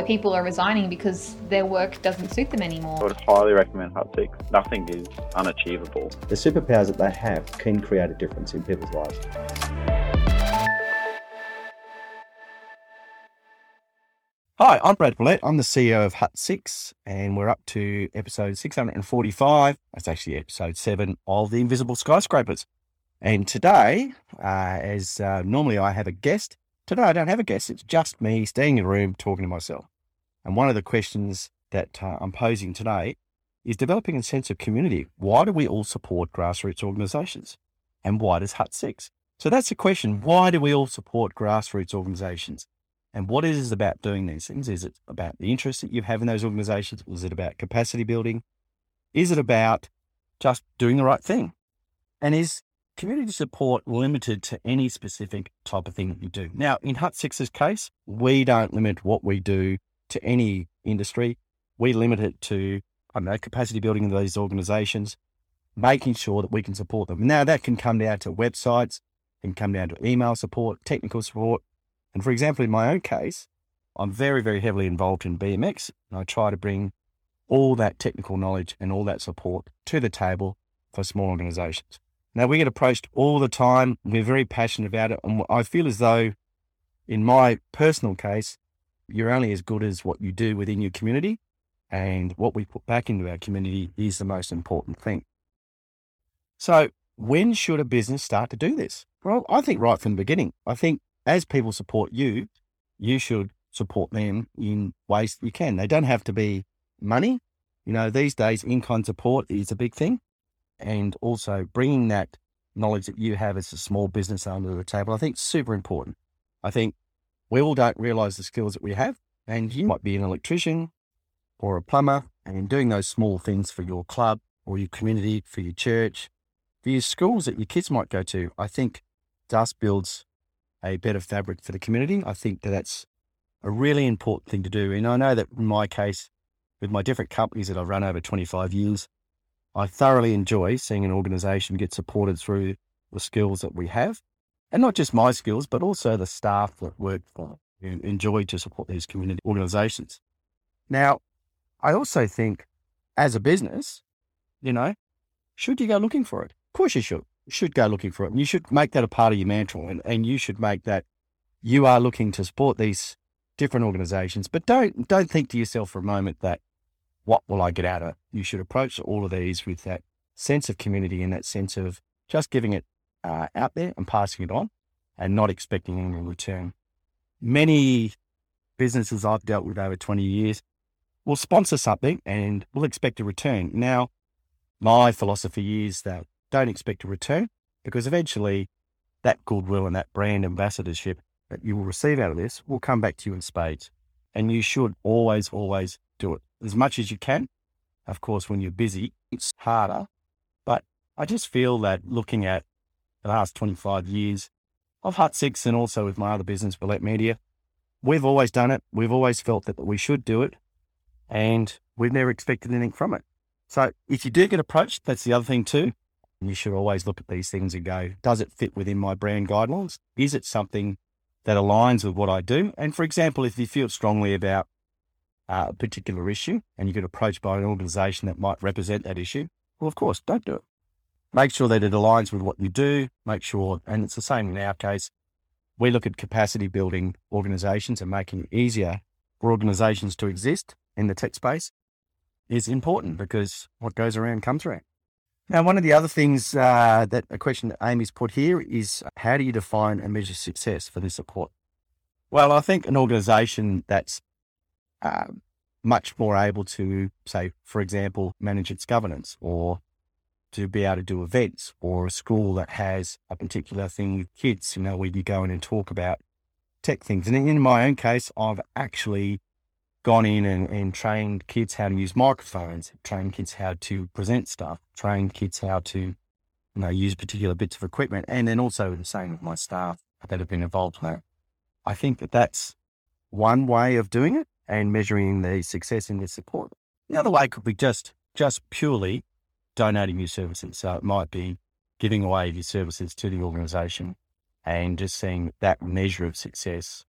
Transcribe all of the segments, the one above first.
where people are resigning because their work doesn't suit them anymore. I would highly recommend Hut 6. Nothing is unachievable. The superpowers that they have can create a difference in people's lives. Hi, I'm Brad Willett. I'm the CEO of Hut 6, and we're up to episode 645. That's actually episode 7 of The Invisible Skyscrapers. And today, uh, as uh, normally I have a guest, today I don't have a guest. It's just me staying in a room talking to myself. And one of the questions that uh, I'm posing today is developing a sense of community. Why do we all support grassroots organisations? And why does Hut 6? So that's the question. Why do we all support grassroots organisations? And what is it about doing these things? Is it about the interest that you have in those organizations? Is it about capacity building? Is it about just doing the right thing? And is community support limited to any specific type of thing that you do? Now, in Hut Six's case, we don't limit what we do to any industry. We limit it to, I don't know, capacity building of these organizations, making sure that we can support them. Now, that can come down to websites, can come down to email support, technical support, and for example, in my own case, I'm very, very heavily involved in BMX and I try to bring all that technical knowledge and all that support to the table for small organizations. Now, we get approached all the time. We're very passionate about it. And I feel as though, in my personal case, you're only as good as what you do within your community. And what we put back into our community is the most important thing. So, when should a business start to do this? Well, I think right from the beginning. I think as people support you, you should support them in ways that you can. They don't have to be money. You know, these days, in kind support is a big thing. And also bringing that knowledge that you have as a small business to the table, I think super important. I think we all don't realize the skills that we have. And you might be an electrician or a plumber, and in doing those small things for your club or your community, for your church, for your schools that your kids might go to, I think just builds a better fabric for the community. I think that that's a really important thing to do. And I know that in my case, with my different companies that I've run over 25 years, I thoroughly enjoy seeing an organization get supported through the skills that we have. And not just my skills, but also the staff that work for enjoy to support these community organizations. Now, I also think as a business, you know, should you go looking for it? Of course you should You should go looking for it. And you should make that a part of your mantra and, and you should make that you are looking to support these different organizations. But don't don't think to yourself for a moment that what will I get out of it? You should approach all of these with that sense of community and that sense of just giving it uh, out there and passing it on and not expecting any return. Many businesses I've dealt with over 20 years will sponsor something and will expect a return. Now, my philosophy is that don't expect a return because eventually that goodwill and that brand ambassadorship that you will receive out of this will come back to you in spades. And you should always, always do it as much as you can. Of course, when you're busy, it's harder. But I just feel that looking at the last 25 years of Hut Six and also with my other business, Willett Media, we've always done it. We've always felt that we should do it. And we've never expected anything from it. So if you do get approached, that's the other thing too. You should always look at these things and go, does it fit within my brand guidelines? Is it something that aligns with what I do? And for example, if you feel strongly about a particular issue and you get approached by an organization that might represent that issue, well, of course, don't do it. Make sure that it aligns with what you do. Make sure, and it's the same in our case, we look at capacity building organizations and making it easier for organizations to exist in the tech space is important because what goes around comes around. Now, one of the other things uh, that a question that Amy's put here is how do you define and measure success for this support? Well, I think an organization that's uh, much more able to, say, for example, manage its governance or to be able to do events or a school that has a particular thing with kids, you know, where you go in and talk about tech things. And in my own case, I've actually gone in and, and trained kids how to use microphones, trained kids how to present stuff, trained kids how to, you know, use particular bits of equipment. And then also the same with my staff that have been involved in that. I think that that's one way of doing it and measuring the success in their support. The other way could be just, just purely donating your services. So it might be giving away your services to the organization and just seeing that measure of success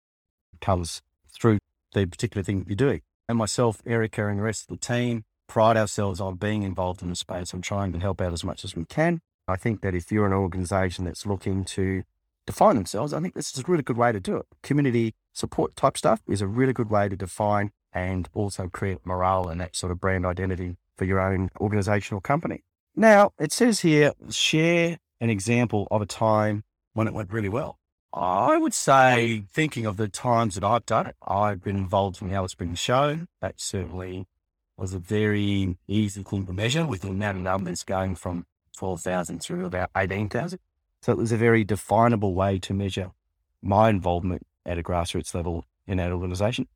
comes through the particular thing that you're doing. And myself, Erica, and the rest of the team pride ourselves on being involved in the space and trying to help out as much as we can. I think that if you're an organization that's looking to define themselves, I think this is a really good way to do it. Community support type stuff is a really good way to define and also create morale and that sort of brand identity for your own organizational company. Now, it says here, share an example of a time when it went really well. I would say, thinking of the times that I've done it, I've been involved in the Alice Springs show. That certainly was a very easy thing to measure with the amount of numbers going from 12,000 through about 18,000. So it was a very definable way to measure my involvement at a grassroots level in that organization.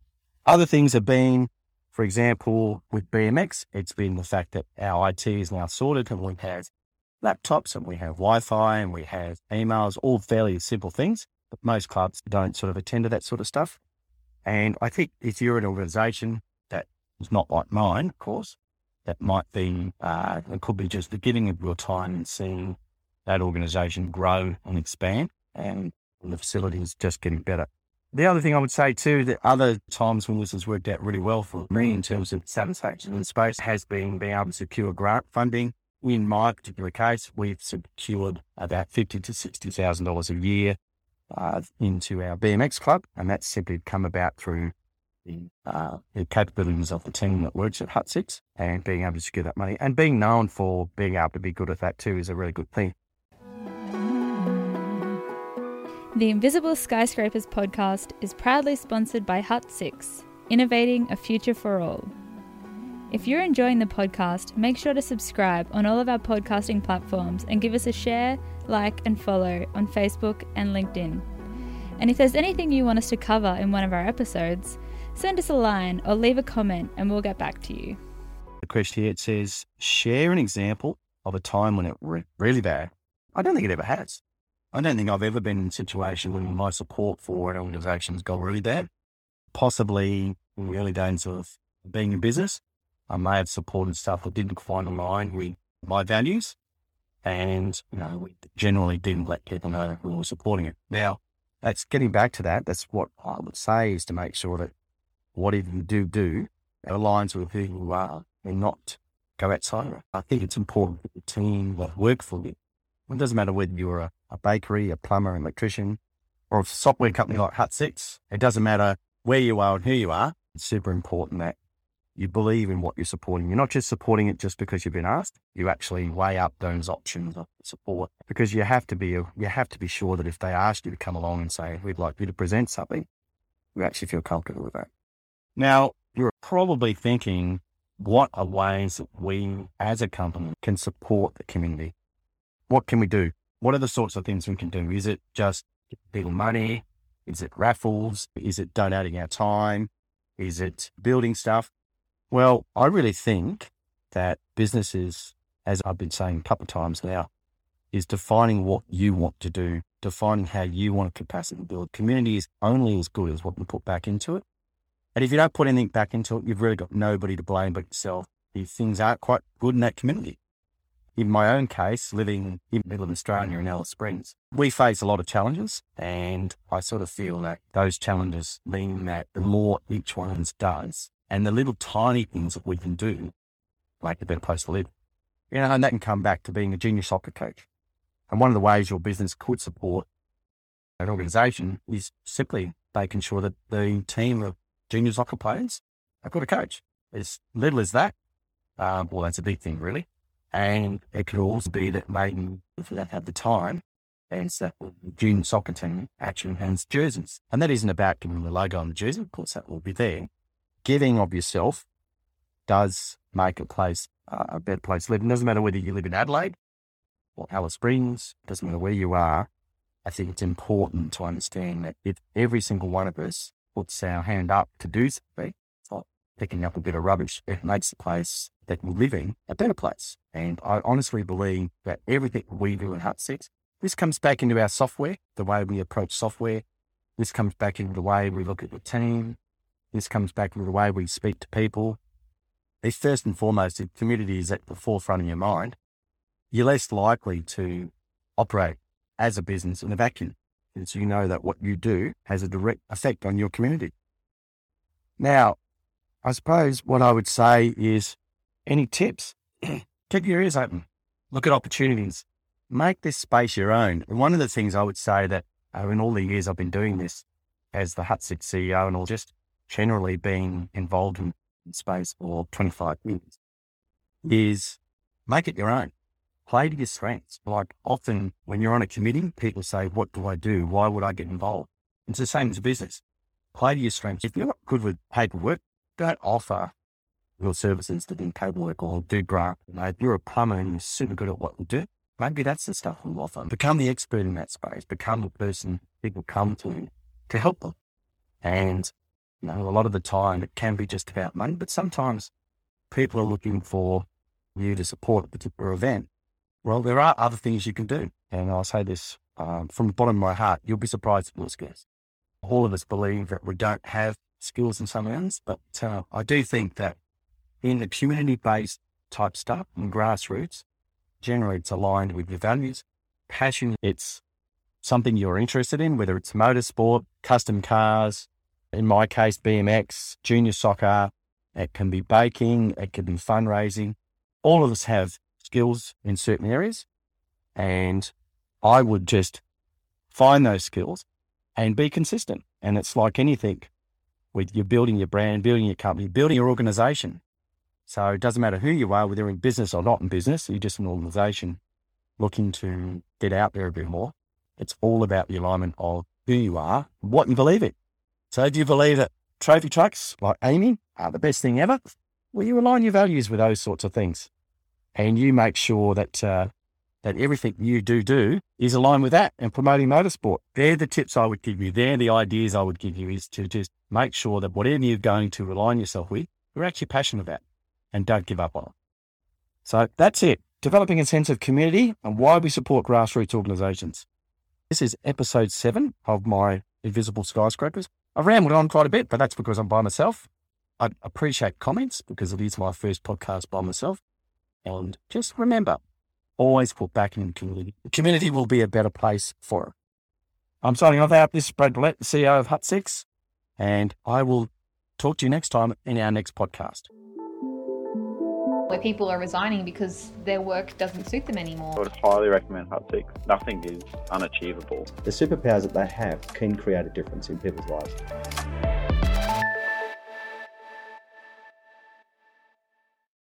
Other things have been, for example, with BMX, it's been the fact that our IT is now sorted and we have laptops and we have Wi-Fi and we have emails, all fairly simple things, but most clubs don't sort of attend to that sort of stuff. And I think if you're an organization that is not like mine, of course, that might be, uh, it could be just the giving of your time and seeing that organization grow and expand and the facility is just getting better. The other thing I would say too, that other times when this has worked out really well for me in terms of satisfaction in space has been being able to secure grant funding. In my particular case, we've secured about fifty to sixty thousand dollars a year uh, into our BMX club, and that's simply come about through the, uh, the capabilities of the team that works at Hut Six and being able to secure that money and being known for being able to be good at that too is a really good thing. The Invisible Skyscrapers podcast is proudly sponsored by Hut 6, innovating a future for all. If you're enjoying the podcast, make sure to subscribe on all of our podcasting platforms and give us a share, like, and follow on Facebook and LinkedIn. And if there's anything you want us to cover in one of our episodes, send us a line or leave a comment and we'll get back to you. The question here it says, share an example of a time when it went really bad. I don't think it ever has. I don't think I've ever been in a situation where my support for an organization's got really bad. Possibly in the early days of being in business, I may have supported stuff that didn't quite align with my values. And, you know, we generally didn't let people know we were supporting it. Now, that's getting back to that. That's what I would say is to make sure that whatever you do do aligns with who you are and not go outside. I think it's important that the team that work for you, it doesn't matter whether you're a a bakery, a plumber, an electrician, or a software company like Hut Six. It doesn't matter where you are and who you are. It's super important that you believe in what you're supporting. You're not just supporting it just because you've been asked. You actually weigh up those options of support because you have to be you have to be sure that if they ask you to come along and say we'd like you to present something, you actually feel comfortable with that. Now you're probably thinking, what are ways that we as a company can support the community? What can we do? What are the sorts of things we can do? Is it just people money? Is it raffles? Is it donating our time? Is it building stuff? Well, I really think that businesses, as I've been saying a couple of times now, is defining what you want to do, defining how you want to capacity build. Community is only as good as what you put back into it. And if you don't put anything back into it, you've really got nobody to blame but yourself if things aren't quite good in that community in my own case, living in middle of Australia in Alice Springs, we face a lot of challenges. And I sort of feel that those challenges mean that the more each one does and the little tiny things that we can do make a better place to live. You know, and that can come back to being a junior soccer coach. And one of the ways your business could support an organization is simply making sure that the team of junior soccer players have got a coach. As little as that, um, well, that's a big thing, really. And it could also be that maybe if they don't the time, and so junior soccer team actually has jerseys. And that isn't about giving the logo on the jersey. Of course, that will be there. Giving of yourself does make a place uh, a better place to live. It doesn't matter whether you live in Adelaide or Alice Springs, it doesn't matter where you are. I think it's important to understand that if every single one of us puts our hand up to do something, picking up a bit of rubbish, it makes the place that we live in a better place. And I honestly believe that everything we do in Hut Six, this comes back into our software, the way we approach software. This comes back into the way we look at the team. This comes back into the way we speak to people. If first and foremost, if community is at the forefront of your mind, you're less likely to operate as a business in a vacuum because you know that what you do has a direct effect on your community. Now, I suppose what I would say is any tips? Keep your ears open. Look at opportunities. Make this space your own. And one of the things I would say that uh, in all the years I've been doing this as the Hut Six CEO and all just generally being involved in space for 25 years is make it your own. Play to your strengths. Like often when you're on a committee, people say, what do I do? Why would I get involved? It's the same as business. Play to your strengths. If you're not good with paperwork, don't offer your services to do paperwork or do grant. You know, you're a plumber and you're super good at what you do, maybe that's the stuff you offer. Become the expert in that space. Become the person people come to to help them. And you know, a lot of the time it can be just about money, but sometimes people are looking for you to support a particular event. Well, there are other things you can do. And I'll say this um, from the bottom of my heart, you'll be surprised at your skills. All of us believe that we don't have skills in some areas, but uh, I do think that in the community based type stuff and grassroots, generally it's aligned with your values, passion. It's something you're interested in, whether it's motorsport, custom cars, in my case, BMX, junior soccer, it can be baking, it can be fundraising. All of us have skills in certain areas. And I would just find those skills and be consistent. And it's like anything you're building your brand, building your company, building your organization. So it doesn't matter who you are, whether you're in business or not in business, you're just an organization looking to get out there a bit more. It's all about the alignment of who you are, what you believe in. So do you believe that trophy trucks like Amy are the best thing ever? Well, you align your values with those sorts of things and you make sure that, uh, that everything you do do is aligned with that and promoting motorsport. They're the tips I would give you. They're the ideas I would give you is to just make sure that whatever you're going to align yourself with, you're actually passionate about and don't give up on it. So that's it. Developing a sense of community and why we support grassroots organizations. This is episode seven of my Invisible Skyscrapers. I've rambled on quite a bit, but that's because I'm by myself. I appreciate comments because it is my first podcast by myself. And just remember, always put back in the community. The community will be a better place for it. I'm signing off out. This is Brad Willett, the CEO of Hut Six, and I will talk to you next time in our next podcast. Where people are resigning because their work doesn't suit them anymore. I would highly recommend Hut 6. Nothing is unachievable. The superpowers that they have can create a difference in people's lives.